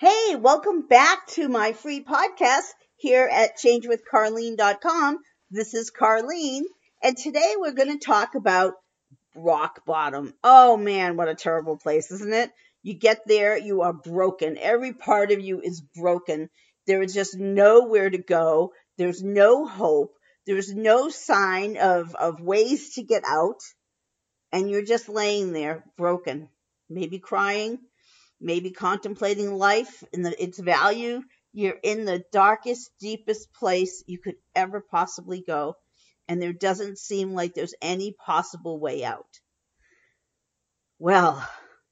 Hey, welcome back to my free podcast here at changewithcarlene.com. This is Carlene, and today we're going to talk about rock bottom. Oh man, what a terrible place, isn't it? You get there, you are broken. Every part of you is broken. There is just nowhere to go. There's no hope. There's no sign of, of ways to get out. And you're just laying there broken, maybe crying, maybe contemplating life and the, its value. You're in the darkest, deepest place you could ever possibly go. And there doesn't seem like there's any possible way out. Well,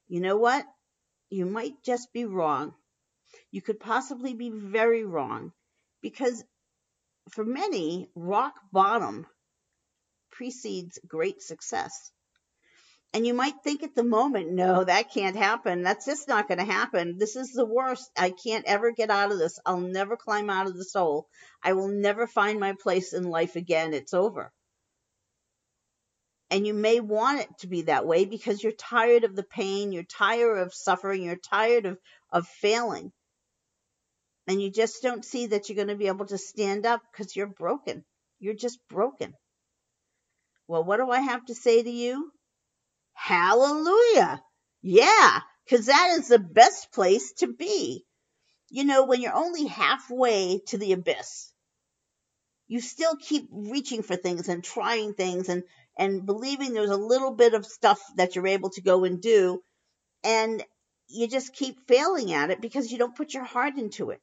you know what? You might just be wrong. You could possibly be very wrong because for many, rock bottom precedes great success. And you might think at the moment, no, that can't happen. That's just not going to happen. This is the worst. I can't ever get out of this. I'll never climb out of the soul. I will never find my place in life again. It's over. And you may want it to be that way because you're tired of the pain, you're tired of suffering, you're tired of, of failing. And you just don't see that you're going to be able to stand up because you're broken. You're just broken. Well, what do I have to say to you? Hallelujah. Yeah, because that is the best place to be. You know, when you're only halfway to the abyss, you still keep reaching for things and trying things and, and believing there's a little bit of stuff that you're able to go and do. And you just keep failing at it because you don't put your heart into it.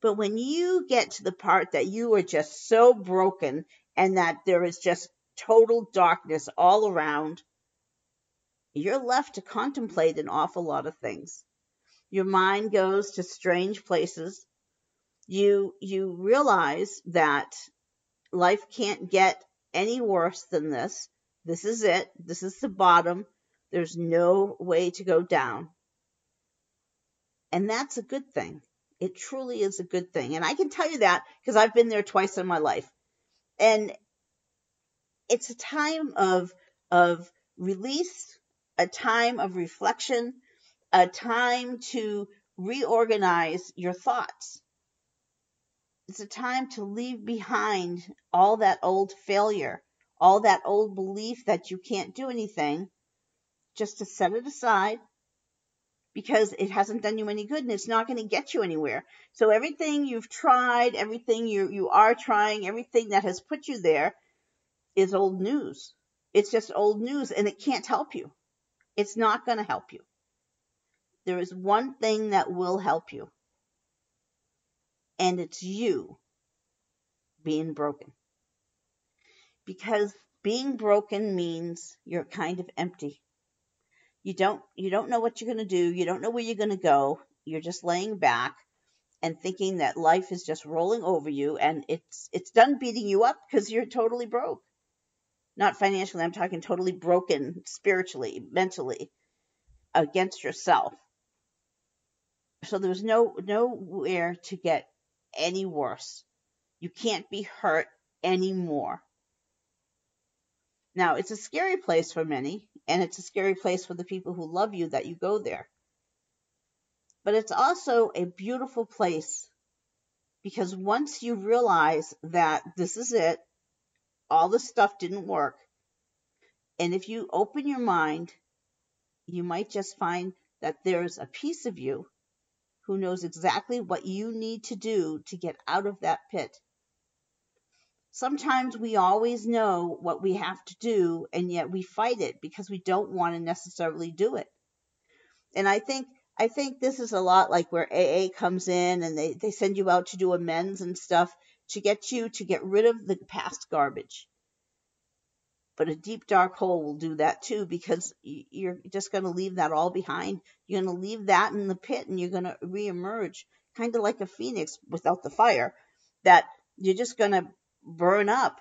But when you get to the part that you are just so broken and that there is just total darkness all around, you're left to contemplate an awful lot of things. Your mind goes to strange places. You, you realize that life can't get any worse than this. This is it. This is the bottom. There's no way to go down. And that's a good thing. It truly is a good thing. And I can tell you that because I've been there twice in my life. And it's a time of, of release a time of reflection, a time to reorganize your thoughts. It's a time to leave behind all that old failure, all that old belief that you can't do anything, just to set it aside because it hasn't done you any good and it's not going to get you anywhere. So everything you've tried, everything you, you are trying, everything that has put you there is old news. It's just old news and it can't help you. It's not going to help you. There is one thing that will help you, and it's you being broken. Because being broken means you're kind of empty. You don't you don't know what you're going to do, you don't know where you're going to go. You're just laying back and thinking that life is just rolling over you and it's it's done beating you up because you're totally broke not financially, I'm talking totally broken spiritually, mentally against yourself. So there's no nowhere to get any worse. You can't be hurt anymore. Now, it's a scary place for many, and it's a scary place for the people who love you that you go there. But it's also a beautiful place because once you realize that this is it, all the stuff didn't work. And if you open your mind, you might just find that there's a piece of you who knows exactly what you need to do to get out of that pit. Sometimes we always know what we have to do, and yet we fight it because we don't want to necessarily do it. And I think I think this is a lot like where AA comes in and they, they send you out to do amends and stuff to get you to get rid of the past garbage. But a deep dark hole will do that too because you're just going to leave that all behind. You're going to leave that in the pit and you're going to reemerge kind of like a phoenix without the fire that you're just going to burn up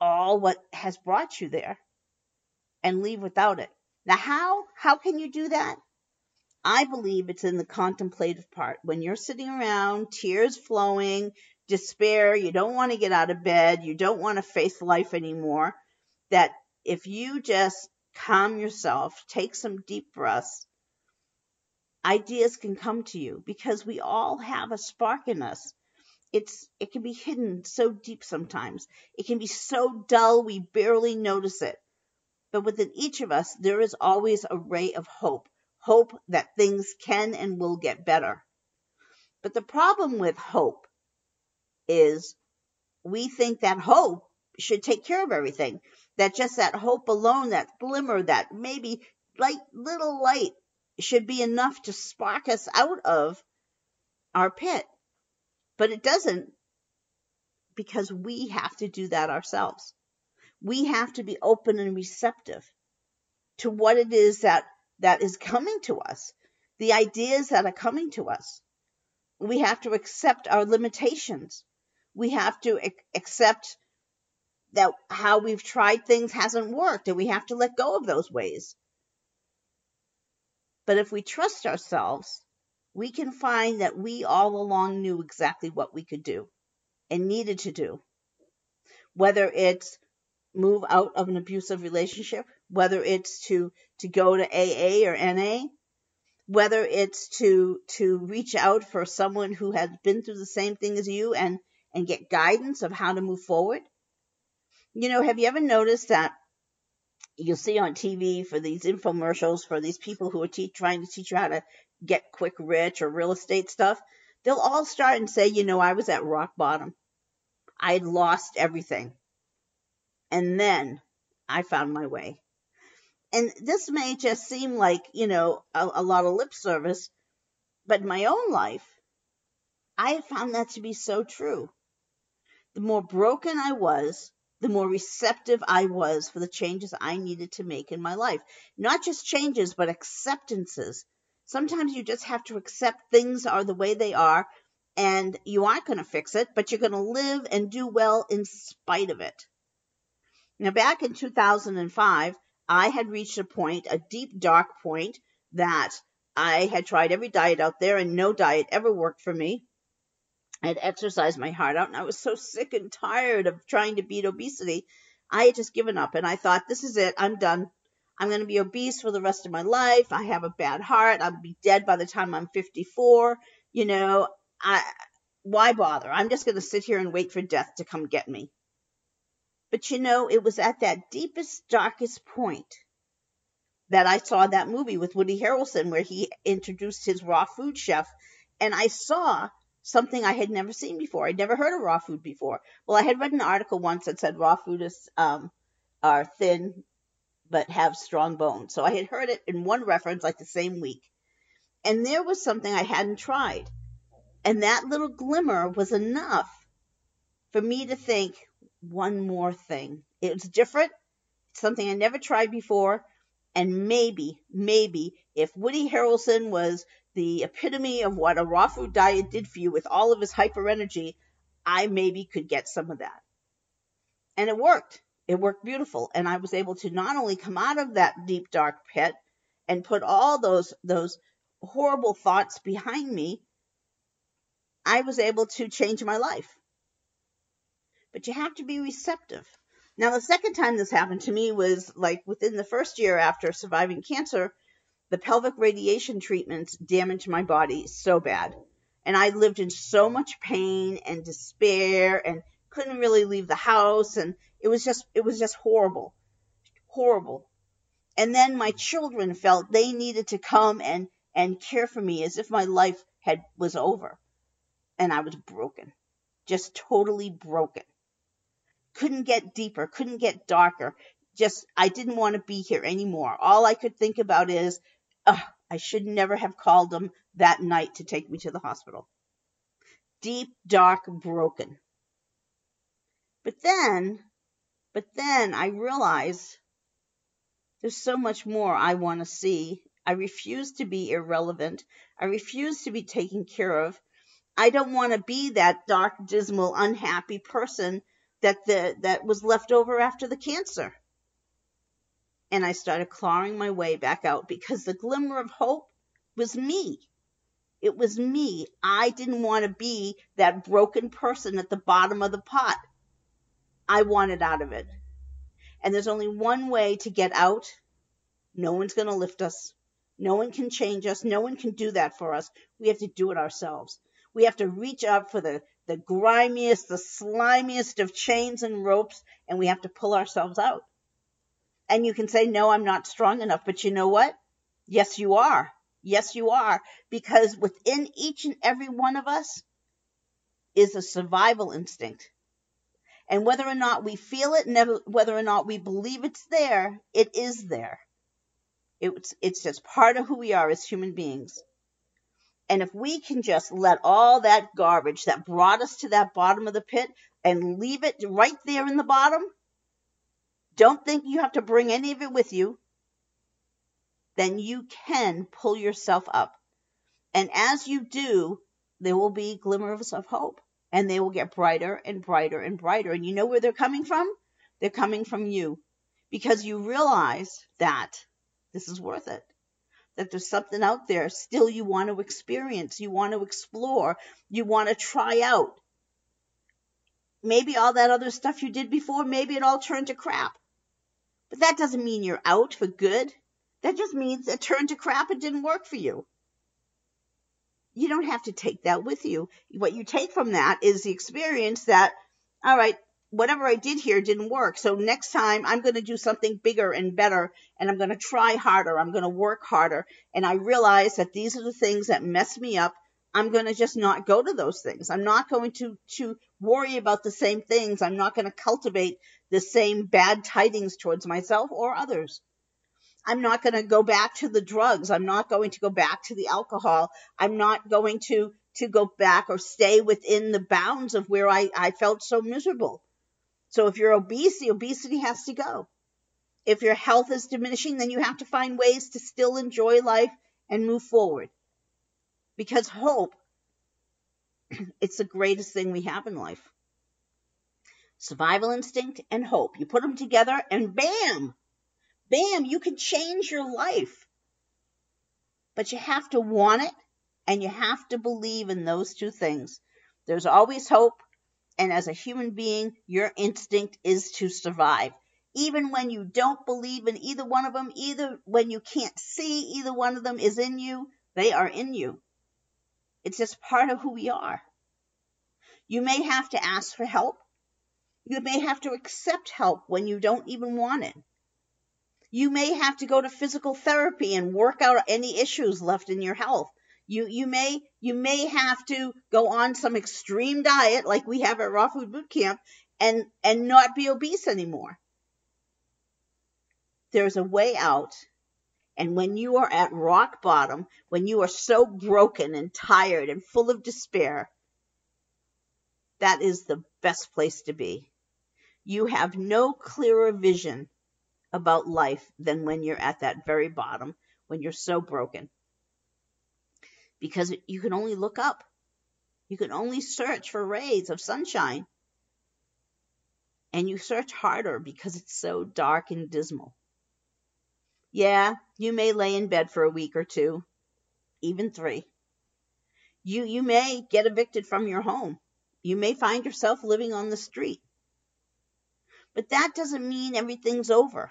all what has brought you there and leave without it. Now how how can you do that? I believe it's in the contemplative part. When you're sitting around, tears flowing, despair, you don't want to get out of bed, you don't want to face life anymore, that if you just calm yourself, take some deep breaths, ideas can come to you because we all have a spark in us. It's it can be hidden so deep sometimes. It can be so dull we barely notice it. But within each of us there is always a ray of hope, hope that things can and will get better. But the problem with hope is we think that hope should take care of everything. That just that hope alone, that glimmer, that maybe light little light should be enough to spark us out of our pit. But it doesn't because we have to do that ourselves. We have to be open and receptive to what it is that, that is coming to us, the ideas that are coming to us. We have to accept our limitations. We have to accept that how we've tried things hasn't worked and we have to let go of those ways. But if we trust ourselves, we can find that we all along knew exactly what we could do and needed to do. Whether it's move out of an abusive relationship, whether it's to, to go to AA or NA, whether it's to, to reach out for someone who has been through the same thing as you and, and get guidance of how to move forward. You know, have you ever noticed that you'll see on TV for these infomercials for these people who are te- trying to teach you how to get quick rich or real estate stuff, they'll all start and say, you know, I was at rock bottom. I had lost everything. And then I found my way. And this may just seem like, you know, a, a lot of lip service, but in my own life, I have found that to be so true. The more broken I was, the more receptive I was for the changes I needed to make in my life. Not just changes, but acceptances. Sometimes you just have to accept things are the way they are and you aren't going to fix it, but you're going to live and do well in spite of it. Now, back in 2005, I had reached a point, a deep, dark point, that I had tried every diet out there and no diet ever worked for me. I had exercised my heart out and I was so sick and tired of trying to beat obesity. I had just given up and I thought, this is it. I'm done. I'm going to be obese for the rest of my life. I have a bad heart. I'll be dead by the time I'm 54. You know, I, why bother? I'm just going to sit here and wait for death to come get me. But you know, it was at that deepest, darkest point that I saw that movie with Woody Harrelson where he introduced his raw food chef. And I saw something I had never seen before. I'd never heard of raw food before. Well, I had read an article once that said raw food is um, are thin but have strong bones. So I had heard it in one reference like the same week. And there was something I hadn't tried. And that little glimmer was enough for me to think one more thing. It was different, something I never tried before. And maybe, maybe if Woody Harrelson was the epitome of what a raw food diet did for you with all of his hyper energy, I maybe could get some of that. And it worked. It worked beautiful. And I was able to not only come out of that deep, dark pit and put all those, those horrible thoughts behind me, I was able to change my life. But you have to be receptive. Now, the second time this happened to me was like within the first year after surviving cancer the pelvic radiation treatments damaged my body so bad. And I lived in so much pain and despair and couldn't really leave the house. And it was just, it was just horrible. Horrible. And then my children felt they needed to come and, and care for me as if my life had, was over. And I was broken. Just totally broken. Couldn't get deeper, couldn't get darker. Just, I didn't want to be here anymore. All I could think about is Ugh, I should never have called them that night to take me to the hospital. Deep, dark, broken. But then, but then I realized there's so much more I want to see. I refuse to be irrelevant. I refuse to be taken care of. I don't want to be that dark, dismal, unhappy person that the, that was left over after the cancer and I started clawing my way back out because the glimmer of hope was me. It was me. I didn't want to be that broken person at the bottom of the pot. I wanted out of it. And there's only one way to get out. No one's going to lift us. No one can change us. No one can do that for us. We have to do it ourselves. We have to reach up for the, the grimiest, the slimiest of chains and ropes, and we have to pull ourselves out. And you can say, no, I'm not strong enough. But you know what? Yes, you are. Yes, you are. Because within each and every one of us is a survival instinct. And whether or not we feel it, never, whether or not we believe it's there, it is there. It's, it's just part of who we are as human beings. And if we can just let all that garbage that brought us to that bottom of the pit and leave it right there in the bottom, don't think you have to bring any of it with you, then you can pull yourself up. And as you do, there will be glimmers of hope and they will get brighter and brighter and brighter. And you know where they're coming from? They're coming from you because you realize that this is worth it that there's something out there still you want to experience, you want to explore, you want to try out. Maybe all that other stuff you did before, maybe it all turned to crap. But that doesn't mean you're out for good. That just means it turned to crap and didn't work for you. You don't have to take that with you. What you take from that is the experience that, all right, whatever I did here didn't work. So next time I'm going to do something bigger and better and I'm going to try harder. I'm going to work harder. And I realize that these are the things that mess me up. I'm going to just not go to those things. I'm not going to, to worry about the same things. I'm not going to cultivate the same bad tidings towards myself or others. I'm not going to go back to the drugs. I'm not going to go back to the alcohol. I'm not going to, to go back or stay within the bounds of where I, I felt so miserable. So if you're obese, the obesity has to go. If your health is diminishing, then you have to find ways to still enjoy life and move forward. Because hope, it's the greatest thing we have in life. Survival instinct and hope. You put them together and bam, bam, you can change your life. But you have to want it and you have to believe in those two things. There's always hope and as a human being, your instinct is to survive. Even when you don't believe in either one of them, either when you can't see either one of them is in you, they are in you. It's just part of who we are. You may have to ask for help. You may have to accept help when you don't even want it. You may have to go to physical therapy and work out any issues left in your health. You you may you may have to go on some extreme diet like we have at Raw Food Boot Camp and and not be obese anymore. There's a way out. And when you are at rock bottom, when you are so broken and tired and full of despair, that is the best place to be. You have no clearer vision about life than when you're at that very bottom, when you're so broken because you can only look up. You can only search for rays of sunshine. And you search harder because it's so dark and dismal. Yeah, you may lay in bed for a week or two, even three. You, you may get evicted from your home. You may find yourself living on the street. But that doesn't mean everything's over.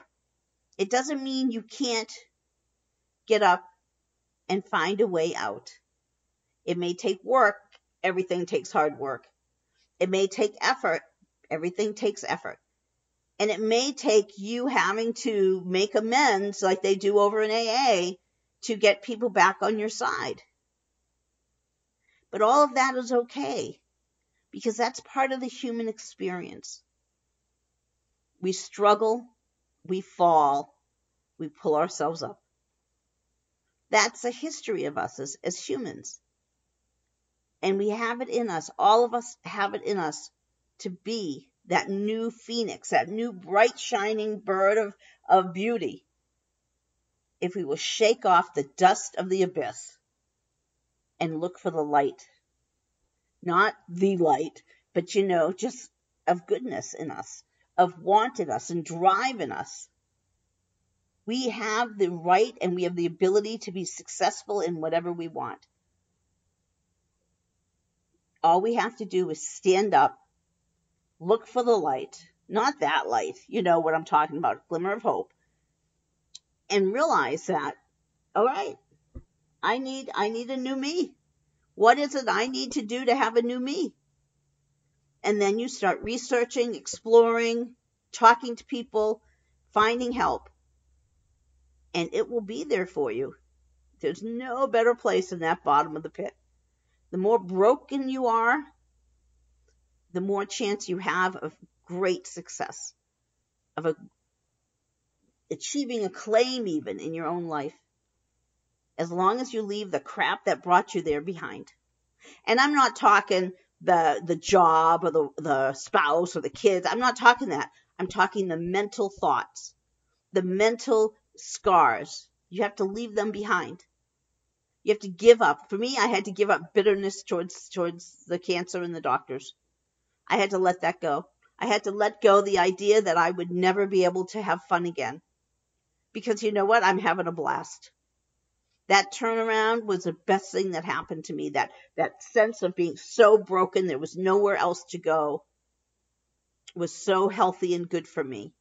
It doesn't mean you can't get up and find a way out. It may take work. Everything takes hard work. It may take effort. Everything takes effort. And it may take you having to make amends like they do over in AA to get people back on your side. But all of that is okay because that's part of the human experience. We struggle, we fall, we pull ourselves up. That's a history of us as, as humans. And we have it in us, all of us have it in us to be that new phoenix, that new bright shining bird of, of beauty. If we will shake off the dust of the abyss and look for the light. Not the light, but you know, just of goodness in us, of want in us and drive in us. We have the right and we have the ability to be successful in whatever we want. All we have to do is stand up, look for the light, not that light, you know what I'm talking about, glimmer of hope, and realize that all right, I need, I need a new me. What is it I need to do to have a new me? And then you start researching, exploring, talking to people, finding help. And it will be there for you. There's no better place than that bottom of the pit. The more broken you are, the more chance you have of great success, of a, achieving acclaim even in your own life. As long as you leave the crap that brought you there behind. And I'm not talking the the job or the the spouse or the kids. I'm not talking that. I'm talking the mental thoughts, the mental scars. You have to leave them behind. You have to give up. For me, I had to give up bitterness towards towards the cancer and the doctors. I had to let that go. I had to let go the idea that I would never be able to have fun again. Because you know what? I'm having a blast. That turnaround was the best thing that happened to me. That, that sense of being so broken, there was nowhere else to go, was so healthy and good for me.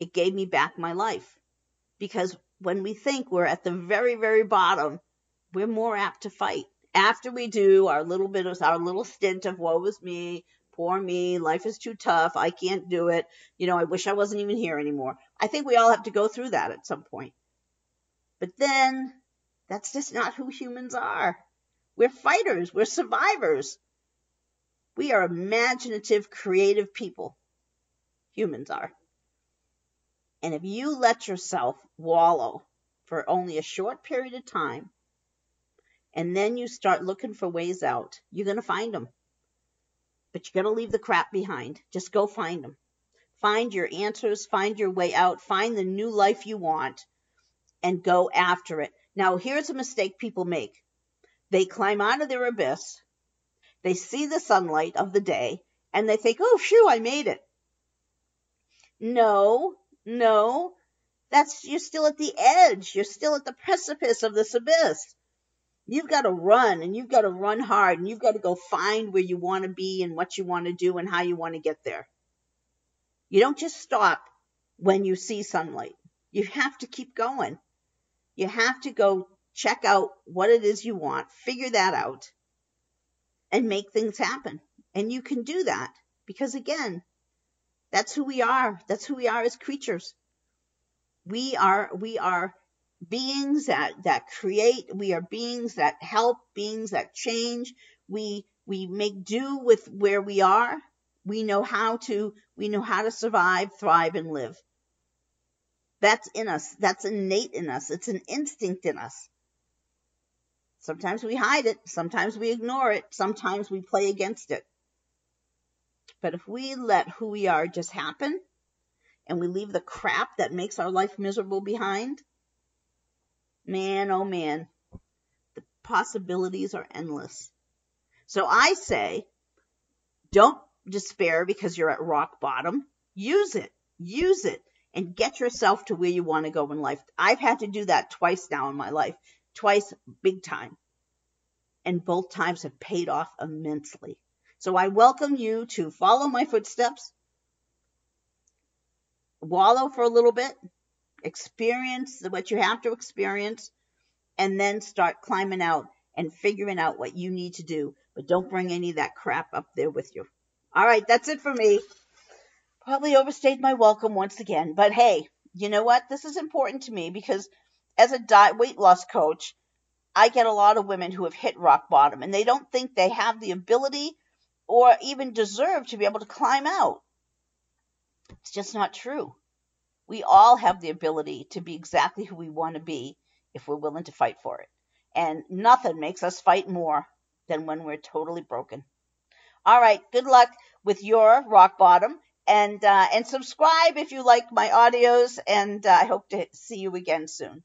It gave me back my life. Because when we think we're at the very, very bottom, we're more apt to fight. After we do our little bit of our little stint of woe is me, poor me, life is too tough, I can't do it, you know, I wish I wasn't even here anymore. I think we all have to go through that at some point. But then that's just not who humans are. We're fighters, we're survivors. We are imaginative, creative people. Humans are. And if you let yourself wallow for only a short period of time, and then you start looking for ways out, you're going to find them. But you got to leave the crap behind. Just go find them. Find your answers, find your way out, find the new life you want, and go after it. Now, here's a mistake people make they climb out of their abyss, they see the sunlight of the day, and they think, oh, phew, I made it. No, no, that's, you're still at the edge. You're still at the precipice of this abyss. You've got to run and you've got to run hard and you've got to go find where you want to be and what you want to do and how you want to get there. You don't just stop when you see sunlight. You have to keep going. You have to go check out what it is you want, figure that out, and make things happen. And you can do that because, again, that's who we are. That's who we are as creatures. We are, we are beings that, that create. We are beings that help, beings that change. We, we make do with where we are. We know how to, we know how to survive, thrive, and live. That's in us. That's innate in us. It's an instinct in us. Sometimes we hide it. Sometimes we ignore it. Sometimes we play against it. But if we let who we are just happen and we leave the crap that makes our life miserable behind, man, oh man, the possibilities are endless. So I say, don't despair because you're at rock bottom. Use it. Use it and get yourself to where you want to go in life. I've had to do that twice now in my life, twice big time. And both times have paid off immensely. So I welcome you to follow my footsteps, wallow for a little bit, experience what you have to experience, and then start climbing out and figuring out what you need to do. But don't bring any of that crap up there with you. All right, that's it for me. Probably overstayed my welcome once again, but hey, you know what? This is important to me because as a diet weight loss coach, I get a lot of women who have hit rock bottom and they don't think they have the ability or even deserve to be able to climb out. It's just not true. We all have the ability to be exactly who we want to be if we're willing to fight for it. And nothing makes us fight more than when we're totally broken. All right, good luck with your rock bottom and uh, and subscribe if you like my audios and uh, I hope to see you again soon.